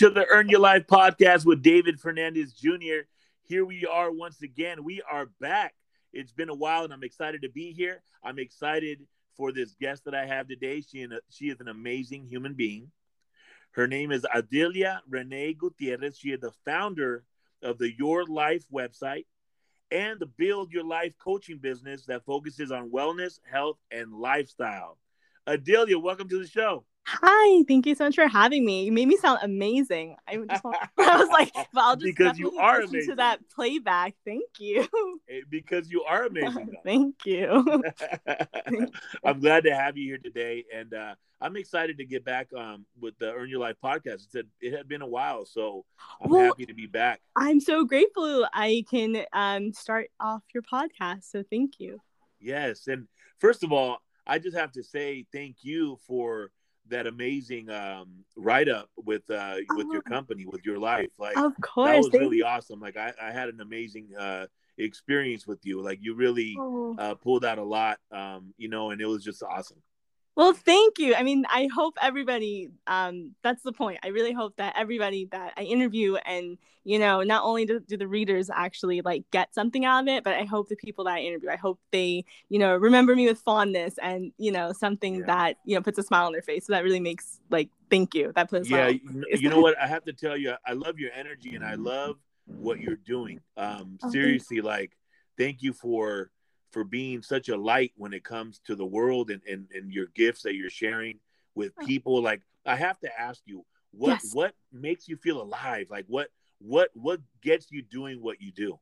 to the Earn Yhor Life podcast with David Fernandez Jr. Here we are once again. We are back. It's been a while and I'm excited to be here. I'm excited for this guest that I have today. She, she is an amazing human being. Her name is Adelia Renee Gutierrez. She is the founder of the Your Life website and the Build Your Life coaching business that focuses on wellness, health, and lifestyle. Adelia, welcome to the show. Hi, thank you so much for having me. You made me sound amazing. I, just want, I was like, but I'll just because you are listen amazing. to that playback. Thank you. Eh, because you are amazing. thank you. I'm glad to have you here today, and uh, I'm excited to get back um, with the Earn Your Life podcast. It, it had been a while, so I'm well, happy to be back. I'm so grateful I can um, start off your podcast. So thank you. Yes, and first of all, I just have to say thank you for that amazing um, write up with uh, with oh, your company, with your life. Like, of course, that was really awesome. Like, I, I had an amazing uh, experience with you. Like, you really oh. uh, pulled out a lot, um, you know, and it was just awesome. Well, thank you. I mean, I hope everybody, um, that's the point. I really hope that everybody that I interview and, you know, not only do, do the readers actually like get something out of it, but I hope the people that I interview, I hope they, you know, remember me with fondness and, you know, something yeah. that, you know, puts a smile on their face. So that really makes like, thank you. That puts yeah. You know what? I have to tell you, I love your energy and I love what you're doing. Um, oh, seriously, like, thank you for, for being such a light when it comes to the world and, and, and your gifts that you're sharing with people. Like I have to ask you, what yes. what makes you feel alive? Like what what what gets you doing what you do?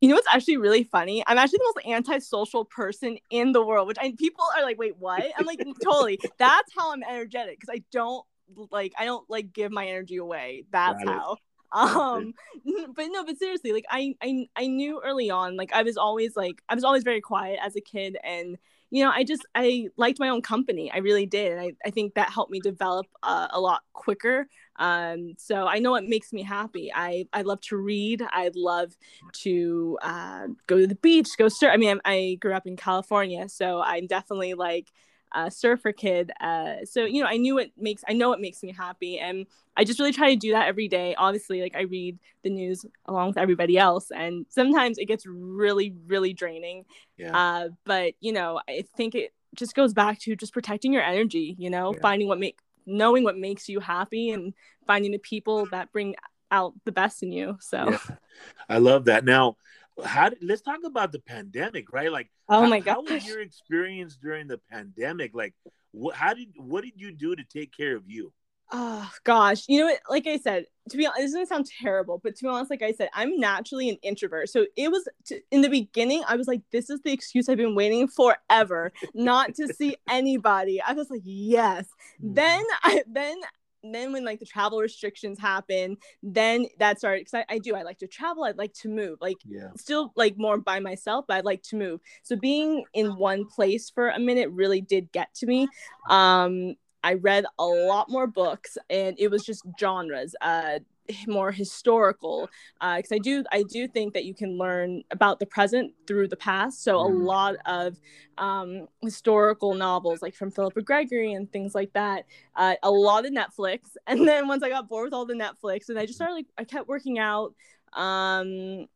You know what's actually really funny? I'm actually the most antisocial person in the world, which I people are like, wait, what? I'm like, totally. That's how I'm energetic because I don't like I don't like give my energy away. That's how um but no but seriously like I, I i knew early on like i was always like i was always very quiet as a kid and you know i just i liked my own company i really did and i, I think that helped me develop uh, a lot quicker um so i know it makes me happy i i love to read i love to uh, go to the beach go surf i mean I, I grew up in california so i'm definitely like uh, surfer kid. Uh, so you know, I knew it makes I know it makes me happy, and I just really try to do that every day. Obviously, like I read the news along with everybody else, and sometimes it gets really, really draining. Yeah. Uh, but you know, I think it just goes back to just protecting your energy. You know, yeah. finding what make knowing what makes you happy, and finding the people that bring out the best in you. So, yeah. I love that. Now, how did, let's talk about the pandemic, right? Like, oh how, my god, how was your experience during the pandemic? Like, what, how did what did you do to take care of you? Oh gosh, you know what? Like I said, to be honest, this doesn't sound terrible, but to be honest, like I said, I'm naturally an introvert. So it was to, in the beginning, I was like, this is the excuse I've been waiting forever, not to see anybody. I was like, yes. Mm-hmm. Then I then then when like the travel restrictions happen then that started because I, I, do i like to travel i'd like to move like yeah. still like more by myself but i'd like to move so being in one place for a minute really did get to me um i read a lot more books and it was just genres uh more historical because uh, I do I do think that you can learn about the present through the past. So a mm. lot of um, historical novels, like from Philippa Gregory and things like that. Uh, a lot of Netflix, and then once I got bored with all the Netflix, and I just started like I kept working out. Um,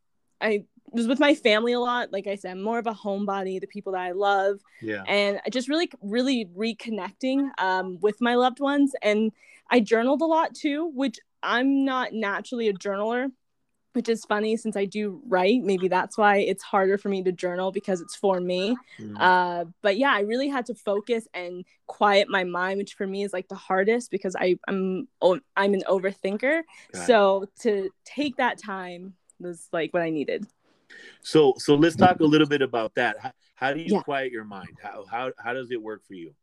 I was with my family a lot. Like I said, I'm more of a homebody, the people that I love. Yeah. And I just really, really reconnecting um, with my loved ones. And I journaled a lot too, which I'm not naturally a journaler, which is funny since I do write. Maybe that's why it's harder for me to journal because it's for me. Mm. Uh, but yeah, I really had to focus and quiet my mind, which for me is like the hardest because I, I'm I'm an overthinker. so to take that time was like what I needed. So so let's talk a little bit about that. How, how do you yeah. quiet your mind? How, how how does it work for you?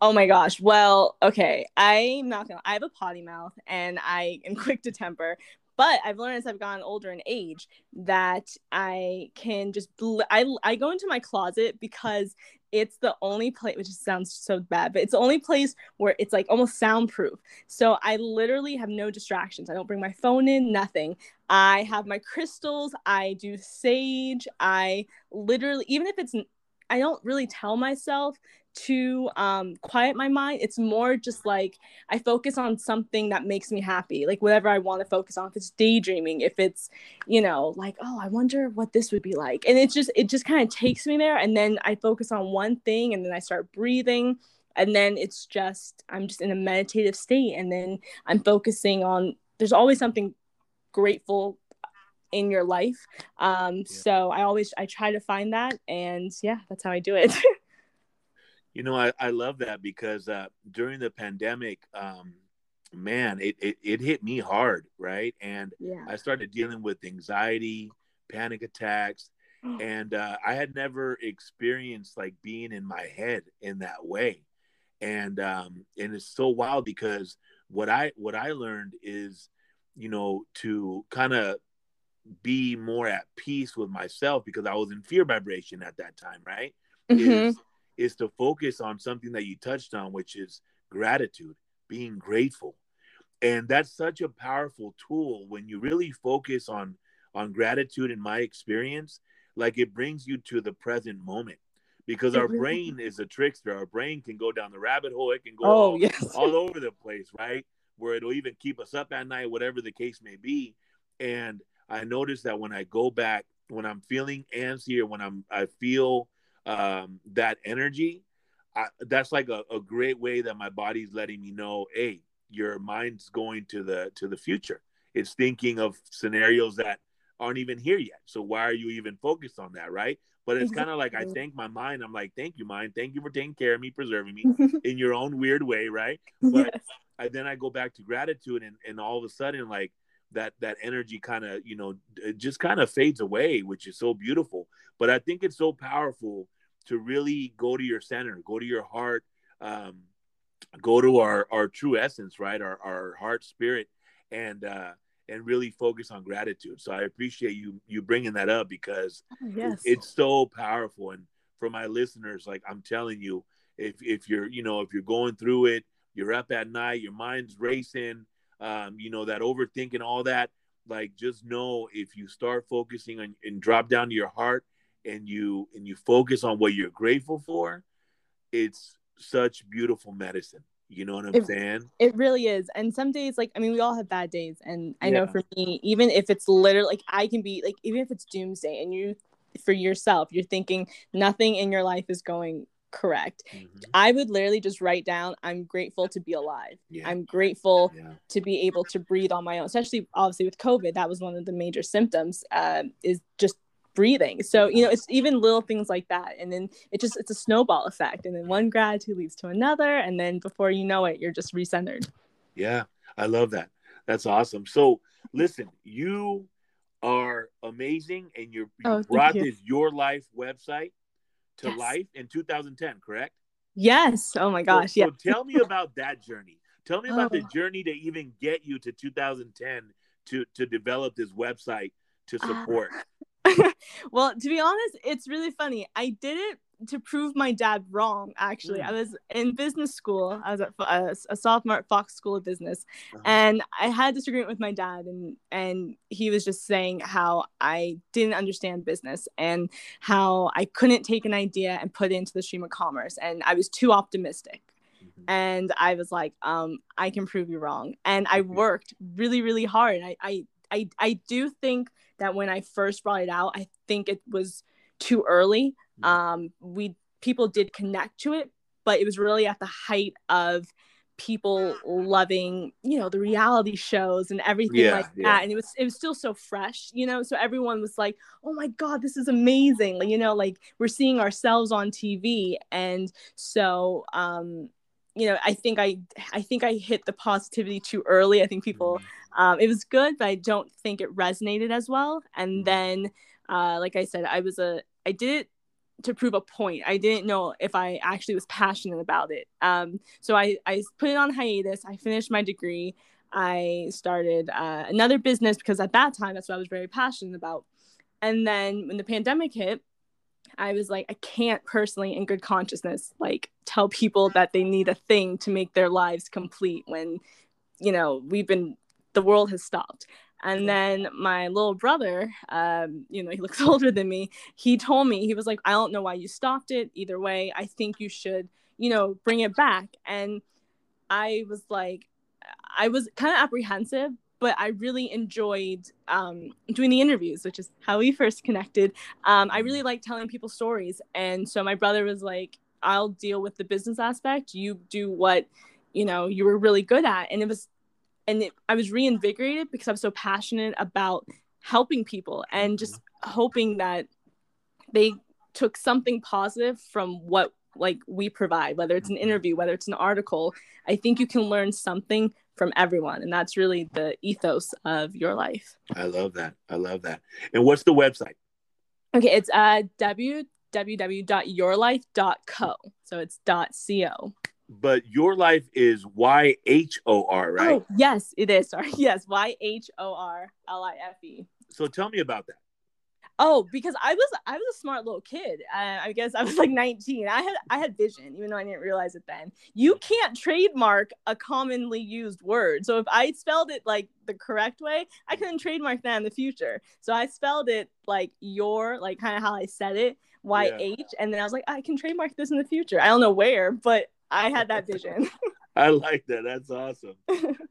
Oh my gosh. Well, okay. I'm not gonna. I have a potty mouth and I am quick to temper. But I've learned as I've gotten older in age that I can just bl- I I go into my closet because it's the only place which sounds so bad but it's the only place where it's like almost soundproof. So i literally have no distractions. I don't bring my phone in nothing. I have my crystals. I do sage. I literally even if it's I don't really tell myself to um quiet my mind. It's more just like i focus on something that makes me happy like whatever i want to focus on. If it's daydreaming if it's you know like oh i wonder what this would be like. And it's just it just kind of takes me there and then i focus on one thing and then i start breathing and then it's just i'm just in a meditative state and then i'm focusing on there's always something grateful in your life um yeah. so i always i try to find that and yeah that's how i do it You know, I, I love that because uh, during the pandemic, um, man, it, it, it hit me hard, right? And yeah. I started dealing with anxiety, panic attacks, and uh, I had never experienced like being in my head in that way. And um, and it's so wild because what I what I learned is, you know, to kind of be more at peace with myself because I was in fear vibration at that time, right? Mm-hmm. Is is to focus on something that you touched on, which is gratitude, being grateful. And that's such a powerful tool when you really focus on on gratitude in my experience, like it brings you to the present moment. Because our brain is a trickster. Our brain can go down the rabbit hole. It can go oh, all, yes. all over the place, right? Where it'll even keep us up at night, whatever the case may be. And I notice that when I go back, when I'm feeling antsy or when I'm I feel um, that energy, I, that's like a, a great way that my body's letting me know, hey, your mind's going to the to the future. It's thinking of scenarios that aren't even here yet. So why are you even focused on that, right? But it's kind of like I thank my mind. I'm like, thank you, mind. Thank you for taking care of me, preserving me in your own weird way, right? But yes. I, then I go back to gratitude, and and all of a sudden, like that that energy kind of you know just kind of fades away, which is so beautiful. But I think it's so powerful to really go to your center, go to your heart, um, go to our our true essence, right? Our our heart spirit, and uh, and really focus on gratitude. So I appreciate you you bringing that up because oh, yes. it, it's so powerful. And for my listeners, like I'm telling you, if if you're you know if you're going through it, you're up at night, your mind's racing, um, you know that overthinking, all that. Like just know if you start focusing on and drop down to your heart and you and you focus on what you're grateful for, it's such beautiful medicine. You know what I'm it, saying? It really is. And some days, like, I mean, we all have bad days. And I yeah. know for me, even if it's literally like I can be like, even if it's doomsday and you, for yourself, you're thinking nothing in your life is going correct. Mm-hmm. I would literally just write down, I'm grateful to be alive. Yeah. I'm grateful yeah. to be able to breathe on my own, especially obviously with COVID. That was one of the major symptoms, uh, is just breathing. So you know it's even little things like that. And then it just it's a snowball effect. And then one gratitude leads to another. And then before you know it you're just recentered. Yeah i love that. That's awesome. So listen you are amazing and you're, you oh, brought you. this your life website to yes. life in 2010 correct? Yes. Oh my gosh. so, yeah. so tell me about that journey. Tell me about oh. the journey to even get you to 2010 to to develop this website to ah. support. uh, well, to be honest, it's really funny. I did it to prove my dad wrong. Actually, mm. I was in business school. I was at a, a sophomore at Fox School of Business, uh-huh. and I had a disagreement with my dad, and and he was just saying how I didn't understand business and how I couldn't take an idea and put it into the stream of commerce, and I was too optimistic. Mm-hmm. And I was like, um, I can prove you wrong. And I worked really, really hard. I, I, I, I do think that when I first brought it out, I think it was too early. Um, we people did connect to it, but it was really at the height of people loving you know the reality shows and everything yeah, like yeah. that. And it was it was still so fresh you know? So everyone was like oh my god this is amazing. Like, you know like we're seeing ourselves on tv and so um you know i think i i think i hit the positivity too early i think people mm-hmm um, it was good, but I don't think it resonated as well. And mm-hmm. then, uh, like I said, I was a I did it to prove a point. I didn't know if I actually was passionate about it. Um, so I I put it on hiatus. I finished my degree. I started uh, another business because at that time that's what I was very passionate about. And then when the pandemic hit, I was like, I can't personally, in good consciousness, like tell people that they need a thing to make their lives complete when, you know, we've been the world has stopped. And then my little brother, um, you know, he looks older than me. He told me, he was like, I don't know why you stopped it. Either way, I think you should, you know, bring it back. And I was like, I was kind of apprehensive, but I really enjoyed um, doing the interviews, which is how we first connected. Um, I really like telling people stories. And so my brother was like, I'll deal with the business aspect. You do what, you know, you were really good at. And it was, and it, I was reinvigorated because I'm so passionate about helping people and just hoping that they took something positive from what like we provide whether it's an interview whether it's an article i think you can learn something from everyone and that's really the ethos of your life i love that i love that and what's the website okay it's uh www.yhorlife.co so it's .co but your life is Y H O R, right? Oh, yes, it is. Sorry. Yes, Y H O R L I F E. So tell me about that. Oh, because I was I was a smart little kid. Uh, I guess I was like 19. I had I had vision, even though I didn't realize it then. You can't trademark a commonly used word. So if I spelled it like the correct way, I couldn't trademark that in the future. So I spelled it like your, like kind of how I said it, Y H, yeah. and then I was like, I can trademark this in the future. I don't know where, but I had that vision. I like that. That's awesome.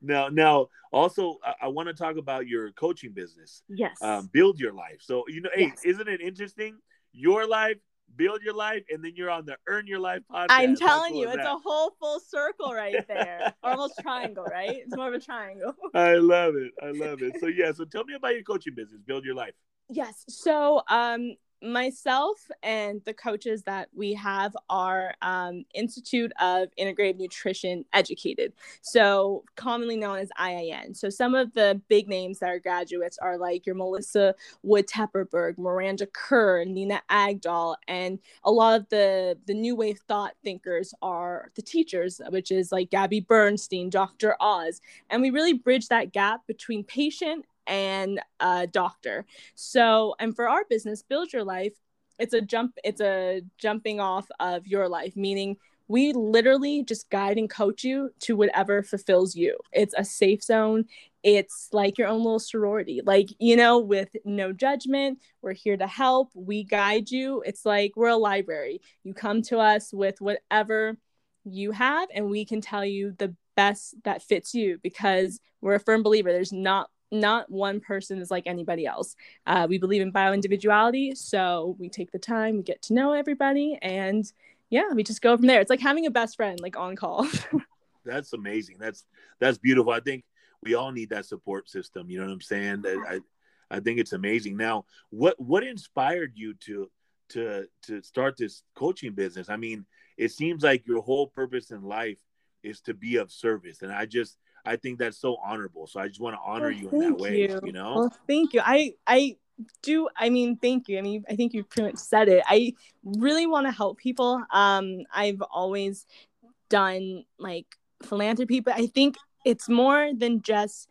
now, now, also, I, I want to talk about your coaching business. Yes. Um, build your life. So, you know, yes. hey, isn't it interesting? Your life, build your life, and then you're on the Earn Your Life podcast. I'm telling you, it's that? a whole full circle right there, almost triangle, right? It's more of a triangle. I love it. I love it. So, yeah. So, tell me about your coaching business. Build your life. Yes. So, um, myself and the coaches that we have are um, Institute of Integrative Nutrition Educated, so commonly known as IIN. So some of the big names that are graduates are like your Melissa Wood Tepperberg, Miranda Kerr, Nina Agdal, and a lot of the the new wave thought thinkers are the teachers, which is like Gabby Bernstein, Dr. Oz, and we really bridge that gap between patient and a doctor. So, and for our business, Build Your Life, it's a jump, it's a jumping off of your life, meaning we literally just guide and coach you to whatever fulfills you. It's a safe zone. It's like your own little sorority, like, you know, with no judgment. We're here to help. We guide you. It's like we're a library. You come to us with whatever you have, and we can tell you the best that fits you because we're a firm believer there's not not one person is like anybody else. Uh, we believe in bio individuality, so we take the time, we get to know everybody, and yeah, we just go from there. It's like having a best friend, like on call. that's amazing. That's that's beautiful. I think we all need that support system. You know what I'm saying? I I think it's amazing. Now, what what inspired you to to to start this coaching business? I mean, it seems like your whole purpose in life is to be of service, and I just I think that's so honorable. So I just want to honor you in that way. You, you know. Well, thank you. I I do. I mean, thank you. I mean, I think you pretty much said it. I really want to help people. Um, I've always done like philanthropy, but I think it's more than just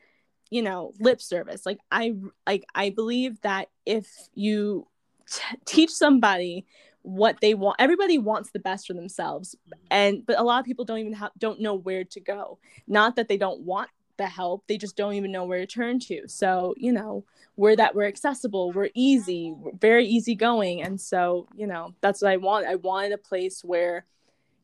you know lip service. Like I like I believe that if you t- teach somebody what they want everybody wants the best for themselves and but a lot of people don't even have don't know where to go. Not that they don't want the help they just don't even know where to turn to. So you know we're that we're accessible we're easy we're very easygoing and so you know that's what i want. I wanted a place where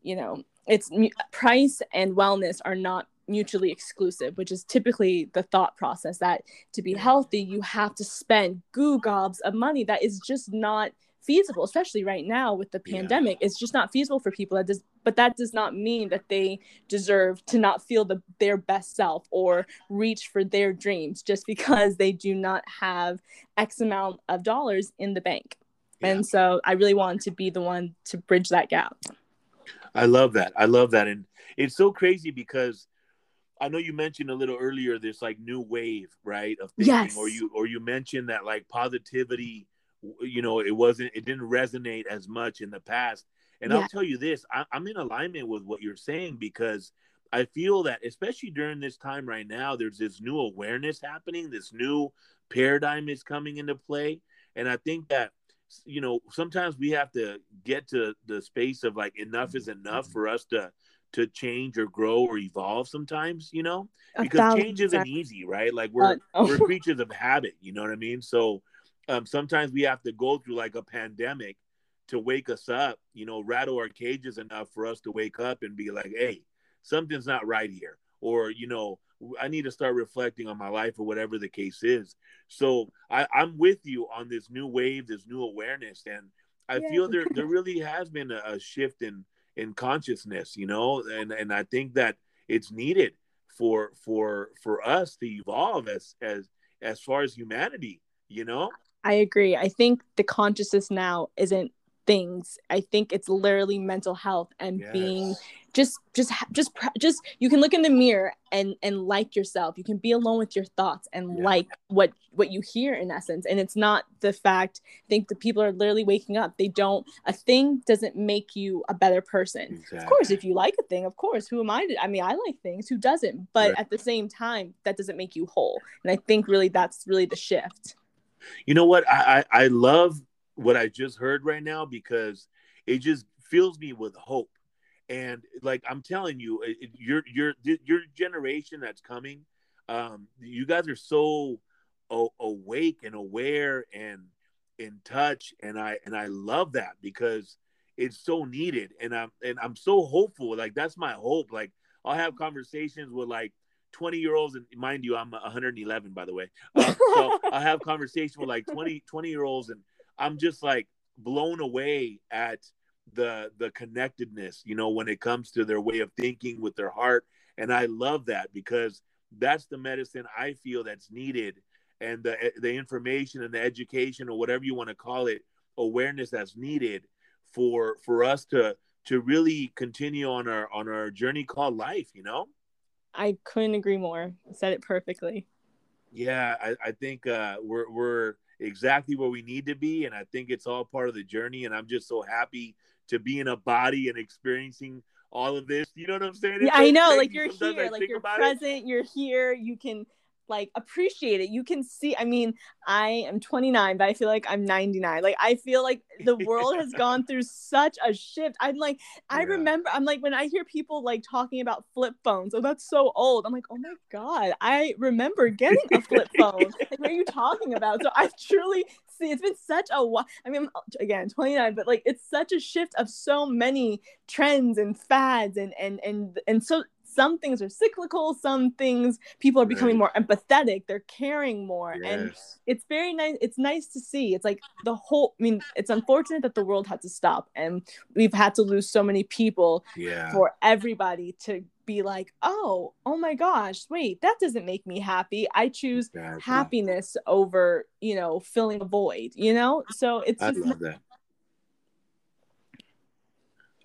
you know it's price and wellness are not mutually exclusive, which is typically the thought process that to be healthy, you have to spend goo gobs of money that is just not feasible, especially right now with the pandemic. Yeah. It's just not feasible for people. That does, but that does not mean that they deserve to not feel the, their best self or reach for their dreams just because they do not have X amount of dollars in the bank. Yeah. And so I really wanted to be the one to bridge that gap. I love that. I love that. And it's so crazy because I know you mentioned a little earlier this like new wave, right? Of thinking, yes. or you or you mentioned that like positivity you know it wasn't it didn't resonate as much in the past and yeah. i'll tell you this I, i'm in alignment with what you're saying because i feel that especially during this time right now there's this new awareness happening this new paradigm is coming into play and i think that you know sometimes we have to get to the space of like enough is enough for us to to change or grow or evolve sometimes, you know, because thousand change isn't percent. easy, right? Like we're Uh, we're creatures of habit, you know what I mean? So um, sometimes we have to go through like a pandemic to wake us up, you know, rattle our cages enough for us to wake up and be like, hey, something's not right here, or you know, I need to start reflecting on my life or whatever the case is. So I, I'm with you on this new wave, this new awareness, and I Yeah. feel there there really has been a, a shift in in consciousness, you know, and and I think that it's needed for for for us to evolve as as as far as humanity, you know. I agree. I think the consciousness now isn't things. I think it's literally mental health and being just just just just you can look in the mirror and and like yourself. You can be alone with your thoughts and Yeah. like what what you hear in essence. And it's not the fact. I think the people are literally waking up. They don't. A thing doesn't make you a better person. Of course, if you like a thing, of course, who am I? To, I mean, I like things. Who doesn't? But Right. at the same time, that doesn't make you whole. And I think really that's really the shift. You know what? I, I I love what I just heard right now because it just fills me with hope. And like I'm telling you, your your your generation that's coming, um, you guys are so a- awake and aware and in touch, and I and I love that because it's so needed, and I'm and I'm so hopeful. Like that's my hope. Like I'll have conversations with like 20 year olds, and mind you, I'm 111 by the way. Uh, so I have conversation with like 20 20 year olds, and I'm just like blown away at the the connectedness, you know, when it comes to their way of thinking with their heart, and I love that because that's the medicine I feel that's needed, and the the information and the education or whatever you want to call it, awareness that's needed for for us to to really continue on our on our journey called life, you know. I couldn't agree more. Said it perfectly. Yeah, I, I think uh, we're we're exactly where we need to be, and I think it's all part of the journey. And I'm just so happy to be in a body and experiencing all of this. You know what I'm saying? Yeah, I know. Like you're here, like you're about it. present, you're here, you can like appreciate it. You can see, I mean, I am 29, but I feel like I'm 99. Like I feel like the world has gone through such a shift. I'm like, I Yeah. remember, I'm like, when I hear people like talking about flip phones, oh, that's so old. I'm like, oh my God, I remember getting a flip phone. Like, what are you talking about? So I truly see it's been such a while. I mean, I'm, again, 29, but like it's such a shift of so many trends and fads and and and and so some things are cyclical some things people are becoming more empathetic they're caring more and it's very nice it's nice to see it's like the whole i mean it's unfortunate that the world had to stop and we've had to lose so many people yeah. for everybody to be like oh oh my gosh wait that doesn't make me happy i choose Exactly. happiness over you know filling a void you know so it's I just love that.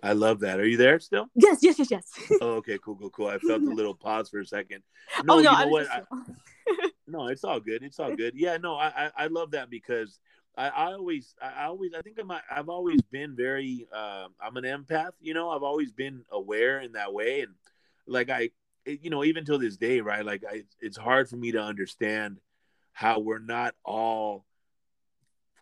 I love that. Are you there still? yes yes yes yes Oh, okay, cool, cool, cool. I felt a little pause for a second. oh No, no you know what? I, no, it's all good. It's all good. Yeah, no, I I, I love that because I, I always I always I think I'm I've always been very um I'm an empath. You know, I've always been aware in that way, and like I, it, you know, even till this day, right? Like I, it's hard for me to understand how we're not all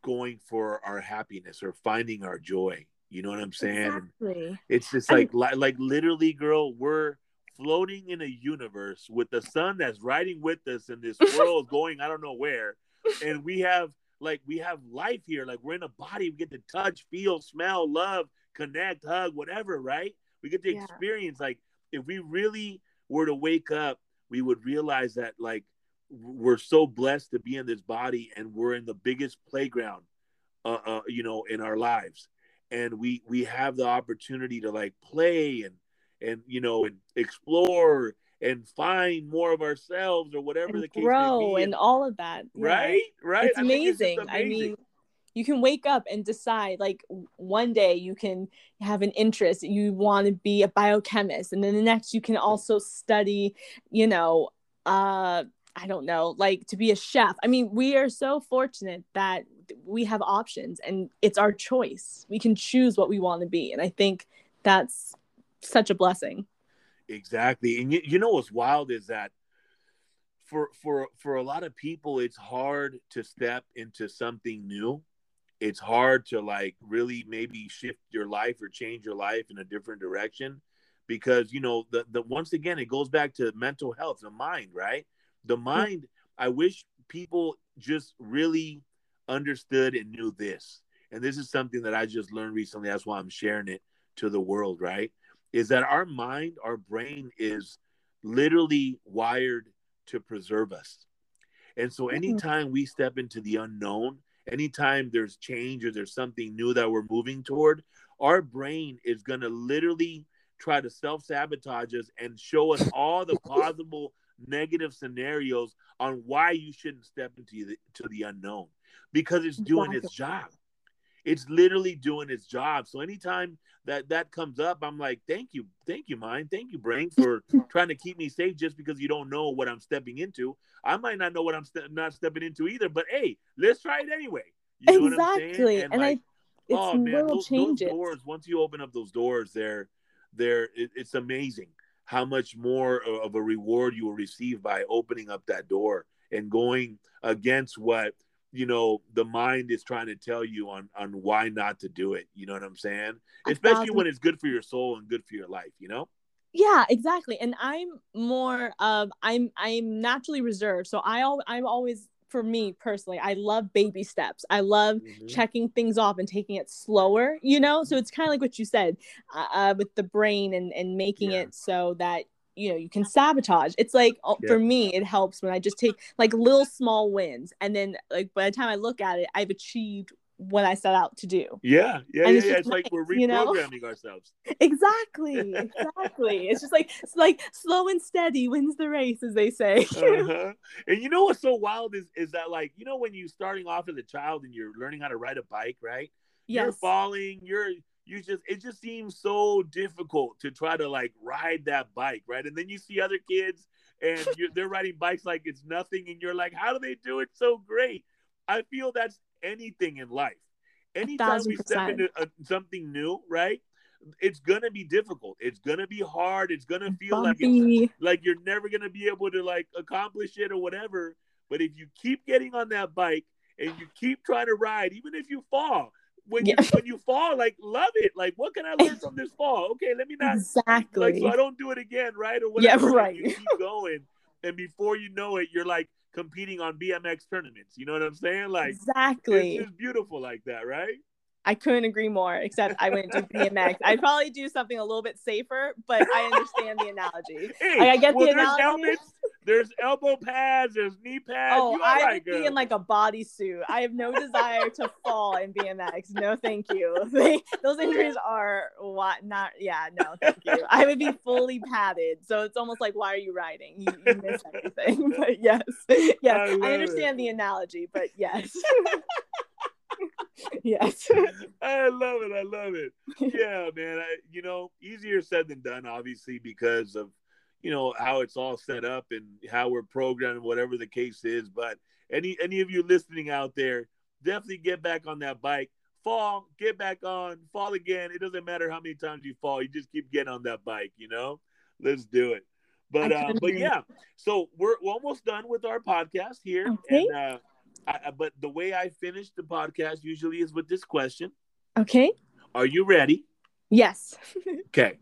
going for our happiness or finding our joy. You know what I'm saying? Exactly it's just I like li- like literally, girl, we're floating in a universe with the sun that's riding with us in this world going I don't know where, and we have like we have life here. Like we're in a body, we get to touch, feel, smell, love, connect, hug, whatever. Right? We get to Yeah. experience. Like if we really were to wake up, we would realize that like we're so blessed to be in this body, and we're in the biggest playground, uh, uh you know, in our lives and we we have the opportunity to like play and and you know and explore and find more of ourselves or whatever and the case grow may be and all of that yeah. right right it's I just amazing. I mean, you can wake up and decide like one day you can have an interest, you want to be a biochemist, and then the next you can also study, you know, uh I don't know, like to be a chef. I mean, we are so fortunate that we have options and it's our choice. We can choose what we want to be. And I think that's such a blessing. exactly and you, you know what's wild is that for for for a lot of people it's hard to step into something new it's hard to like really maybe shift your life or change your life in a different direction because you know the, the once again it goes back to mental health the mind right the mind i wish people just really understood and knew this. And this is something that i just learned recently. That's why i'm sharing it to the world right? Is that our mind our brain is literally wired to preserve us. And so mm-hmm. anytime we step into the unknown anytime there's change or there's something new that we're moving toward our brain is going to literally try to self sabotage us and show us all the possible negative scenarios on why you shouldn't step into the to the unknown because it's doing its job. It's literally doing its job. So anytime that that comes up, I'm like, thank you, thank you, mind, thank you, brain, for trying to keep me safe. Just because you don't know what I'm stepping into, I might not know what I'm st- not stepping into either. But hey, let's try it anyway. You exactly, and, and like, I, it's oh man, those, those doors. Once you open up those doors, they're there it, it's amazing how much more of a reward you will receive by opening up that door and going against what you know the mind is trying to tell you on on why not to do it you know what i'm saying especially when it's good for your soul and good for your life you know yeah exactly and i'm more um i'm i'm naturally reserved so i al- i'm always for me personally, I love baby steps. I love mm-hmm. checking things off and taking it slower, you know? So it's kind of like what you said uh, uh, with the brain and, and making yeah. it so that, you know, you can sabotage. It's like, uh, yeah. for me, it helps when I just take like little small wins. And then, like, by the time I look at it, I've achieved what I set out to do. Yeah, yeah, and yeah. It's, yeah. it's nice, like we're reprogramming you know? ourselves. Exactly, exactly. it's just like it's like slow and steady wins the race, as they say. uh-huh. And you know what's so wild is is that like you know when you're starting off as a child and you're learning how to ride a bike, right? Yes. You're falling. You're you just it just seems so difficult to try to like ride that bike, right? And then you see other kids and they're riding bikes like it's nothing, and you're like, how do they do it so great? I feel that's anything in life. Anytime we step into a, something new, right? It's gonna be difficult. It's gonna be hard. It's gonna feel Bumpy. like like you're never gonna be able to like accomplish it or whatever. But if you keep getting on that bike and you keep trying to ride, even if you fall, when yeah. you when you fall, like love it. Like, what can I learn from this fall? Okay, let me not exactly like so I don't do it again, right? Or whatever. Yeah, right. You keep going, and before you know it, you're like competing on BMX tournaments. You know what I'm saying? Like exactly. It's just beautiful like that, right? I couldn't agree more. Except I wouldn't do BMX. I'd probably do something a little bit safer, but I understand the analogy. Hey, like, I get well, the analogy. Helmets, there's elbow pads, there's knee pads. Oh, I right, would be in like a bodysuit. I have no desire to fall in BMX. No, thank you. those injuries are what not. Yeah, no, thank you. I would be fully padded, so it's almost like, why are you riding? You, you miss everything. But yes, yes, I, I understand it. the analogy, but yes. yes. I love it. I love it. Yeah, man. I, you know, easier said than done, obviously, because of you know how it's all set up and how we're programmed, whatever the case is. But any any of you listening out there, definitely get back on that bike. Fall, get back on, fall again. It doesn't matter how many times you fall, you just keep getting on that bike, you know? Let's do it. But uh, but yeah, so we're, we're almost done with our podcast here. Okay. And uh I, but the way I finish the podcast usually is with this question. Okay. Are you ready? Yes. okay.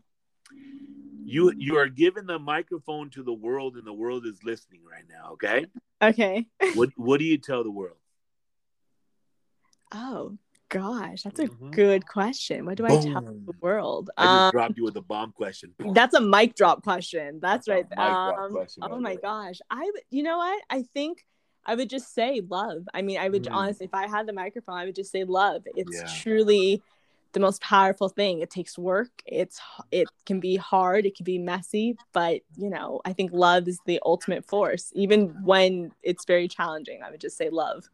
You you are giving the microphone to the world, and the world is listening right now. Okay. Okay. what What do you tell the world? Oh gosh, that's a mm-hmm. good question. What do Boom. I tell the world? I just um, dropped you with a bomb question. That's a mic drop question. That's, that's right. Um, question, oh my gosh, I. You know what? I think I would just say love. I mean, I would mm. honestly, if I had the microphone, I would just say love. It's yeah. truly the most powerful thing. It takes work. It's it can be hard. It can be messy, but you know, I think love is the ultimate force, even when it's very challenging. I would just say love.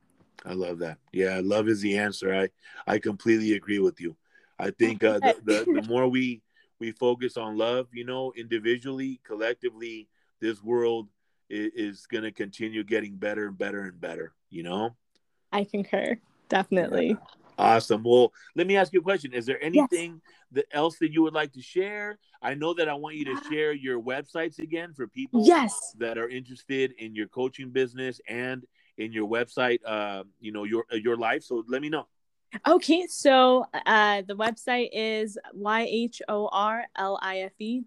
I love that. Yeah, love is the answer. I I completely agree with you. I think uh, the, the the more we we focus on love, you know, individually, collectively, this world is, is going to continue getting better and better and better, you know? I concur. Definitely. Yeah. Awesome. Well, let me ask you a question. Is there anything yes. that else that you would like to share? I know that I want you to share your websites again for people yes. that are interested in your coaching business and in your website, uh, you know, your your life. So let me know. Okay, so uh, the website is y-h-o-r-l-i-f-e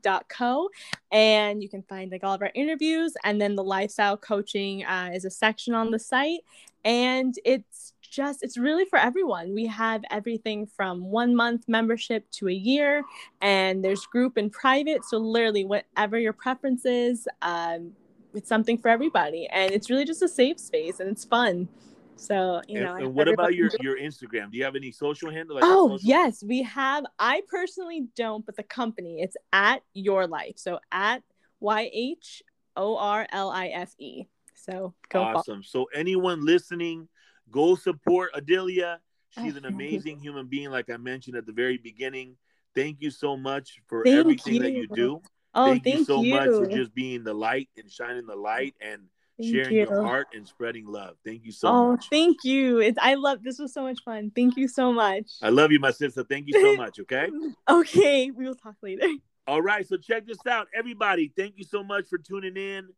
dot co, and you can find like all of our interviews, and then the lifestyle coaching uh, is a section on the site, and it's just it's really for everyone. We have everything from one month membership to a year, and there's group and private, so literally whatever your preference is, um, it's something for everybody, and it's really just a safe space, and it's fun. So you and, know. And what about your your Instagram? Do you have any social handle? Like oh social? yes, we have. I personally don't, but the company it's at Yhor Life. So at Y H O R L I F E. So go awesome. Follow. So anyone listening, go support Adelia. She's Oh, an amazing human being, like I mentioned at the very beginning. Thank you so much for Thank everything that you you. do. Oh, thank, thank you so you. much for just being the light and shining the light and Thank sharing you. your heart and spreading love. Thank you so oh, much. thank you. It's I love this was so much fun. Thank you so much. I love you, my sister. Thank you so much. Okay. okay, we will talk later. All right. So check this out, everybody. Thank you so much for tuning in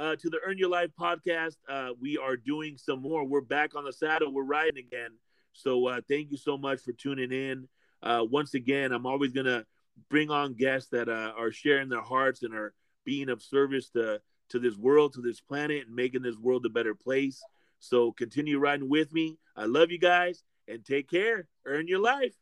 uh, to the Earn Your Life podcast. Uh, we are doing some more. We're back on the saddle. We're riding again. So uh, thank you so much for tuning in. Uh, once again, I'm always gonna bring on guests that uh, are sharing their hearts and are being of service to to this world, to this planet, and making this world a better place. So continue riding with me. I love you guys and take care. Earn your life.